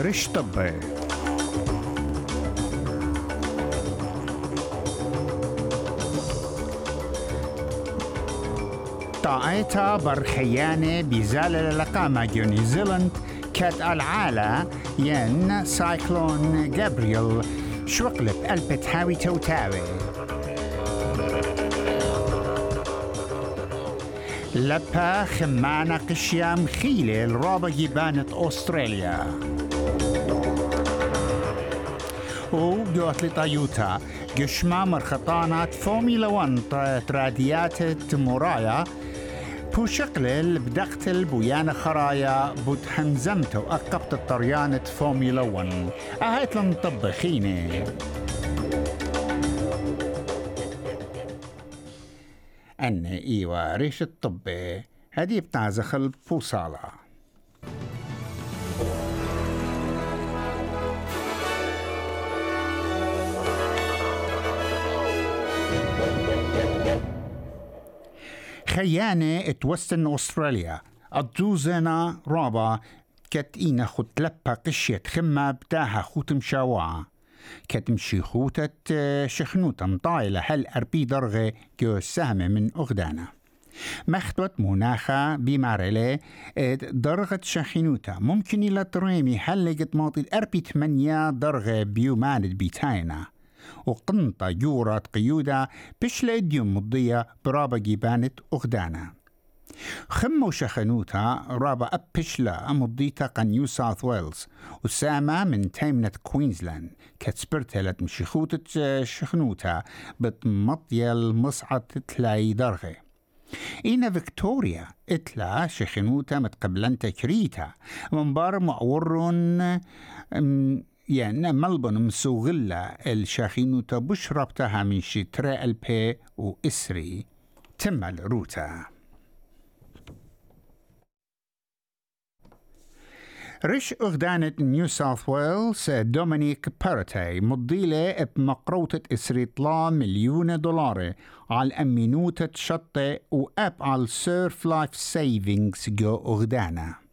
رش طبي طائتا برخيانة بزالة لقامة نيوزيلند كات العالة ين سايكلون جابريل شوقلب ألبت هاوي توتاوي. لبا خمانة قشيام خيلة الرابة جبانة أستراليا. و جوت لطيوتا قشما مرخطانات فوميلا 1 تراديات مرايا بو شقلل بدقتل بويانا خرايا بود حنزمت وأقبت الطريانة فوميلا 1 أهيت لن طبخيني. أن إيوا ريش الطبي. هدي بتعزخل بوصالة خيانة اتوستن أستراليا. الدوزنا رابا كت إينا خت لبا قشيت خمة بتاها خوت مشاوعة. كتمشي خوتة شخنوتة مطايلة هل أربي درغة جو سهمة من أغدانا. مختوت مناخة بمارلة درغة شخنوتة ممكن إلى تريمي حلقت ماطي أربي تمنيا درغة بيوماند بيتاينا. وقنطة جورة قيودة بشلة ديوم مضية برابة جيبانت أغدانا خمو شخنوتا رابا أبشلا مضيتا قن نيو ساوث ويلز وسامة من تيمنة كوينزلاند كتسبرتلت مشيخوتة شخنوتا بتمطيل مصعد تلاي درغي إينا فيكتوريا إتلا شخنوتا متقبلن تكريتا من بار معورون يعني ملبن مسوغلة الشاخينوتا بشربتها من شتراء البي وإسري تمل روتا رش أغدانة نيو ساوث ويلز دومينيك بارتي مضيلة بمقروطة إسريطلا مليون دولار على أمينوتة شطة وأب على سيرف لايف سيفينغز جو أغدانا.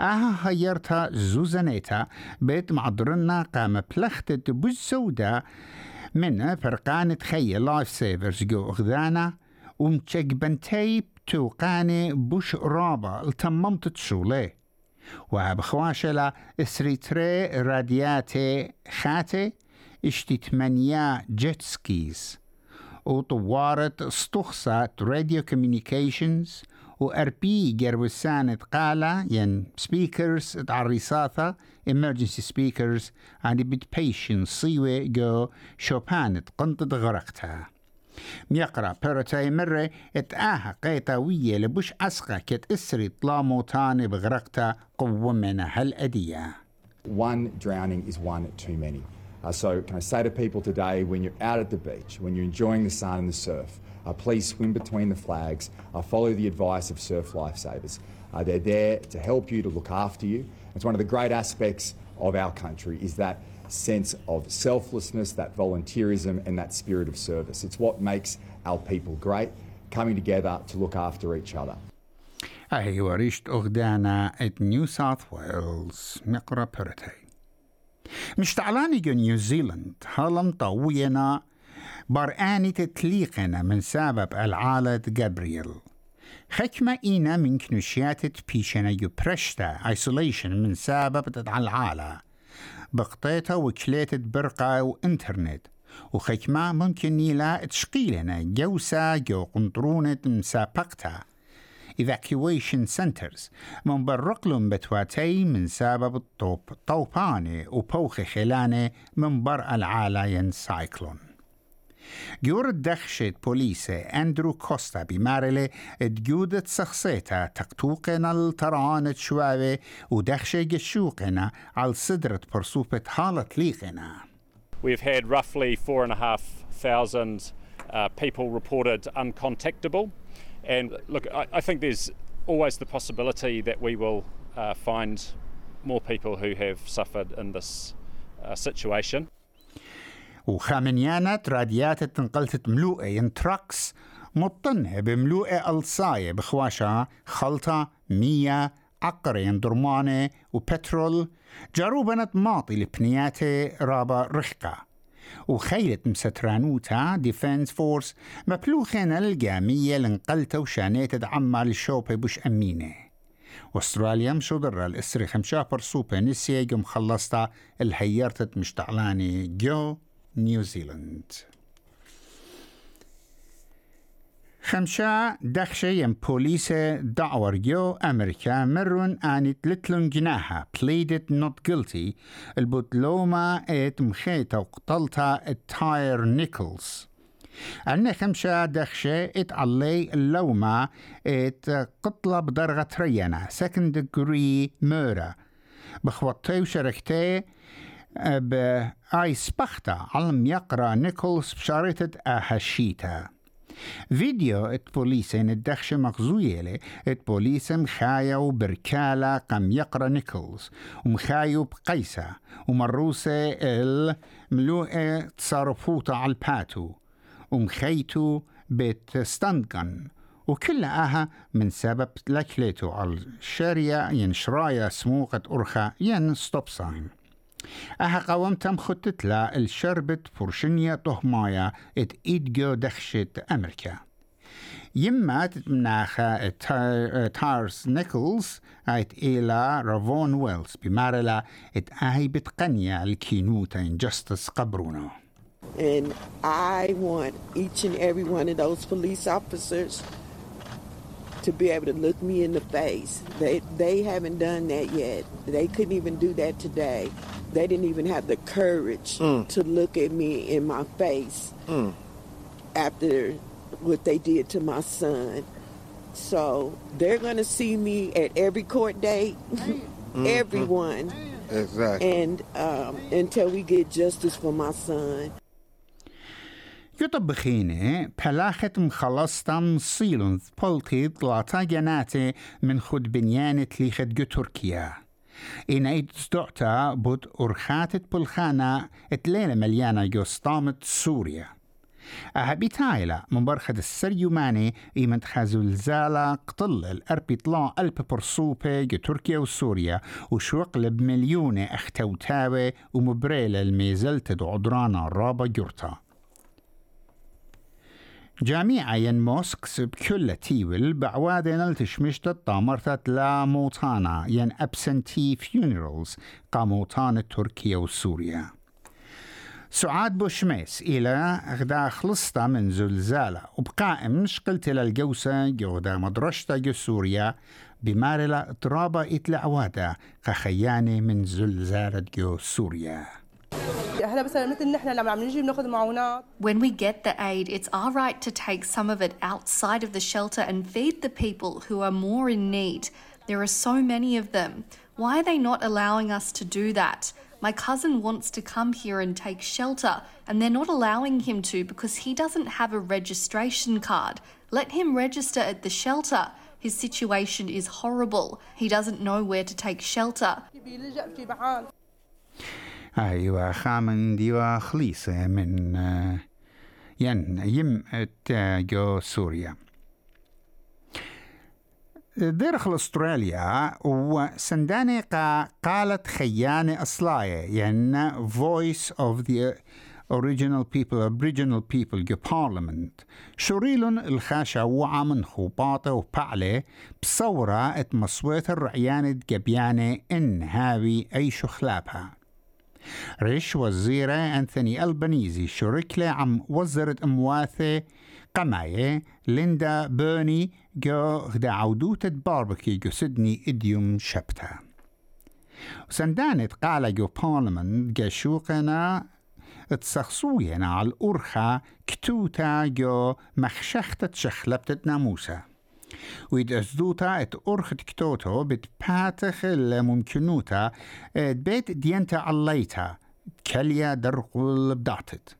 آها هيرتا زوزانيتا بيت معضرنا قام بلختة بوزودة من فرقانة خي لايف سيفرز جو أغدانا ومتشك بنتي توقاني بوش رابا التممت تشوليه وبخواشلا إسريتري رادياتي خاتي اشتي تمانيا جيت سكيز وطوارت استخصت راديو كوميونيكيشنز واربي جروسانة قالا ين سبيكرز تعريصاثا emergency speakers and bit patient صيوة جو شوبان قنطة غرقتها ميقرا بيرتاي مرة اتآها قيطاوية لبوش أسقى كت إسري طلامو تاني بغرقتا قوة من هالأدية One drowning is one too many. Uh, so, can I say to people today, when you're out at the beach, when you're enjoying the sun and the surf, uh, please swim between the flags, uh, follow the advice of surf lifesavers. Uh, they're there to help you, to look after you. It's one of the great aspects of our country is that sense of selflessness, that volunteerism, and that spirit of service. It's what makes our people great, coming together to look after each other. أيوة ريشت أغدانا ات نيو ساوث ويلز نقرا بيرتي مش تعلاني جو نيوزيلند هلم طوينا برآني تتليقنا من سبب العالة جابرييل. حكمة إينا من كنوشيات بيشنا يو برشتا من سبب العالة. بقطيتها وكليتة برقة وإنترنت. وخكمة ممكن نيلا تشقيلنا جوسا جو قنطرونة مسابقتها. Evacuation centers. من برقلهم بتواتي من سبب الطوب طوباني وبوخ خلاني من بر العالين سايكلون. جور دخشت بوليسة أندرو كوستا بمارلة تجودة سخصيتا تقتوقنا الترانة شوابة ودخشة جشوقنا على صدرة برسوبة حالة ليقنا. We've had roughly four and a half thousand uh, people reported uncontactable. And look, I, I, think there's always the possibility that we will uh, find more people who have suffered in this uh, situation. وخامنيانات راديات تنقلت ملوءة ين تراكس مطنها بملوءة ألصاية بخواشا خلطة مية عقرين درمانة وبترول جاروبنت ماطي لبنياتي رابا رخقة وخيلة مسترانوتا ديفنس فورس مبلوخين الجامية لنقلتا وشانيت عما للشوبي بوش أمينة. واستراليا مشودر الاسري خمشا برسوبة نسيه جم خلصتا الهيرتت مشتعلاني جو نيوزيلند خمشا دخشة ين بوليسة دعور جو أمريكا مرون آنت لتلون جناها pleaded not guilty. البطلوما ات مخيطة وقتلتا التاير نيكلز أن خمشة دخشة ات علي اللوما ات قتلة بدرجة رينا second degree murder. بخوطي وشركتي بآي سبختا علم يقرأ نيكولز بشارتة أهشيتا فيديو ات بوليسين الدخشة مغزويلة ات بوليس مخايا وبركالة قم يقرأ نيكولز. ومخايو بقيسة ومروسة الملوءة تصرفوتا على الباتو. ومخيتو بيت ستاندغن وكلها من سبب لكليتو على الشارية ين شرايا سموقة أرخا ين ستوب ساين أها قومتم خطت لا الشربت فرشنيا طهمايا إت إيدجو دخشت أمريكا. يما تمناخا تارس نيكلز إت إيلا رافون ويلز بمارلا إت آهي بتقنيا الكينوتا إنجستس قبرونو. And I want each and every one of those police officers to be able to look me in the face. They they haven't done that yet. They couldn't even do that today. They didn't even have the courage hmm. to look at me in my face hmm. after what they did to my son. So they're going to see me at every court date, mm-hmm. everyone, Exactly. and um, until we get justice for my son. يطبخيني بلاخة مخلصتا مصيلون بولتي طلاتا جناتي من خد بنيانة ليخت جو تركيا. إن ايد ستعتا بود أرخاتت بلخانة اتليلة مليانة جو سطامت سوريا. أهبي تايلا من برخة السريوماني إيمن خازو الزالة قطل الأربي طلع ألب برصوبة تركيا وسوريا وشوقلب مليونة أختوتاوي ومبريلة الميزلت عدرانا رابا جرتا ين موسكس بكل تيول بعوادة نلتشمشت طامرتت لا موتانا ين أبسنتي فيونيرالز قاموتان تركيا وسوريا. سعاد بوشميس إلى غدا خلصتا من زلزالة وبقائم شقلت للجوسة جودا مدرشتا جو سوريا بمارلا اضرابة إتلا عوادة كخيانة من زلزالة جو سوريا. When we get the aid, it's our right to take some of it outside of the shelter and feed the people who are more in need. There are so many of them. Why are they not allowing us to do that? My cousin wants to come here and take shelter, and they're not allowing him to because he doesn't have a registration card. Let him register at the shelter. His situation is horrible. He doesn't know where to take shelter. أيوة خامن ديوا خليصة من ين يم جو سوريا. ديرخل استراليا وسنداني قا قالت خيانة أصلاية ين voice of the original people aboriginal people جو parliament. شوريلون الخاشة وعا من خوباطة وبعلة بصورة ات مصويت الرعيانة جبيانة إن هاوي أي شخلابها. ريش وزيرة أنثوني ألبانيزي شرك له عم وزرة أمواثة قماية ليندا بيرني جو غدا عودوتة باربكي جو سدني إديوم شبتها وسندانت قال جو بارلمان جا شوقنا تسخصوينا على الأرخة كتوتا جو مخشختة شخلبتة ناموسة. ويد أزدوتا إت أرخت كتوتو بتباتخ الممكنوتا إت بيت دينتا عليتا كليا درقل بدعتت.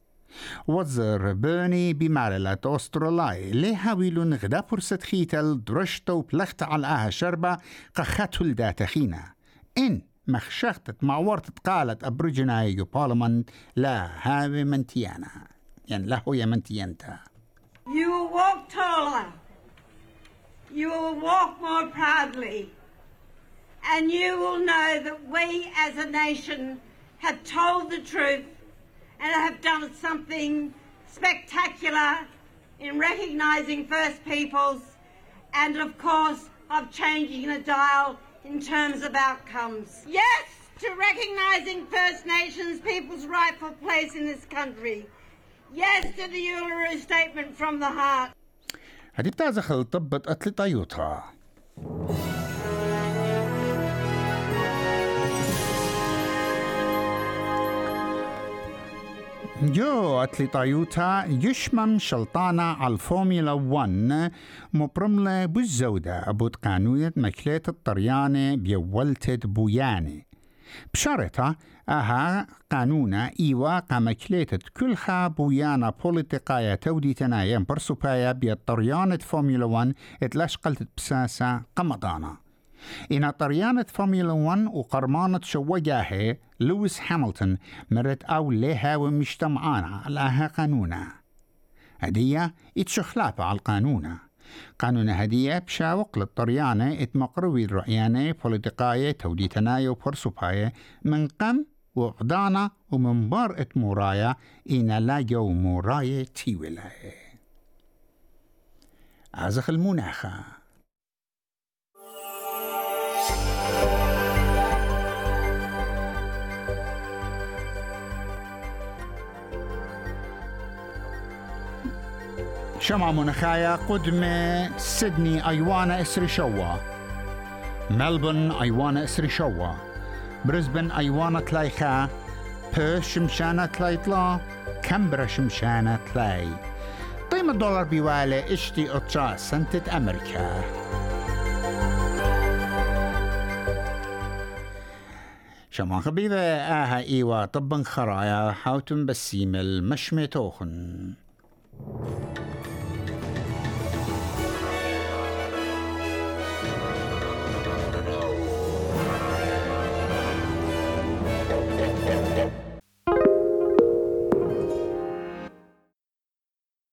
وزر بيرني بمارلة أستراليا ليها ويلون غدا فرصة خيتل درشتو بلخت على آها شربة قخاتو الداتخينا إن مخشختت معورت قالت أبرجناي جو بارلمان لا هاوي منتيانا. يعني له يا منتيانتا. You walk taller. You will walk more proudly. and you will know that we as a nation have told the truth and have done something spectacular in recognising First Peoples and, of course, of changing the dial in terms of outcomes. Yes to recognising First Nations people's rightful place in this country. Yes to the Uluru Statement from the heart. هدي بتازخ طبت أتلي طيوتها جو أتلي طايوتا يشمم شلطانة على الفورمولا 1 مبرملة بالزودة. أبوت قانونية مكلية الطريانة بيولتت بوياني بشرطة أها قانونا إيوا قامكليتت كلها بويانا بوليتيقايا تودي تنايا برسوبايا بيطريانة فورمولا 1 اتلاشقلت بساسة قمضانا. إن طريانة فورمولا 1 وقرمانة شوجاهي لويس هاملتون مرت أو لها ومجتمعانا لها قانونا. هدية اتشخلافة على القانونا. قانون هدية بشاوق للطريانة اتمقروي الرؤيانة بوليتيقاية توديتنايا وبرسوباية من قم وقدانا ومن بار اتمورايا إن لا جو مورايا تيولاي أزخ المناخة شمع منخايا قدمة سيدني أيوانا إسري شوا ملبون أيوانا إسري شوا بريسبن أيوانا تلايخا. بيرث شمشانة تلايطلا. كامبرا شمشانة تلاي. قيمة الدولار بيوالي إشتي اتشا سنتة أمريكا. شما خبيبة آها إيوا طبن خرايا. حاوتن بسيمل مشمي توخن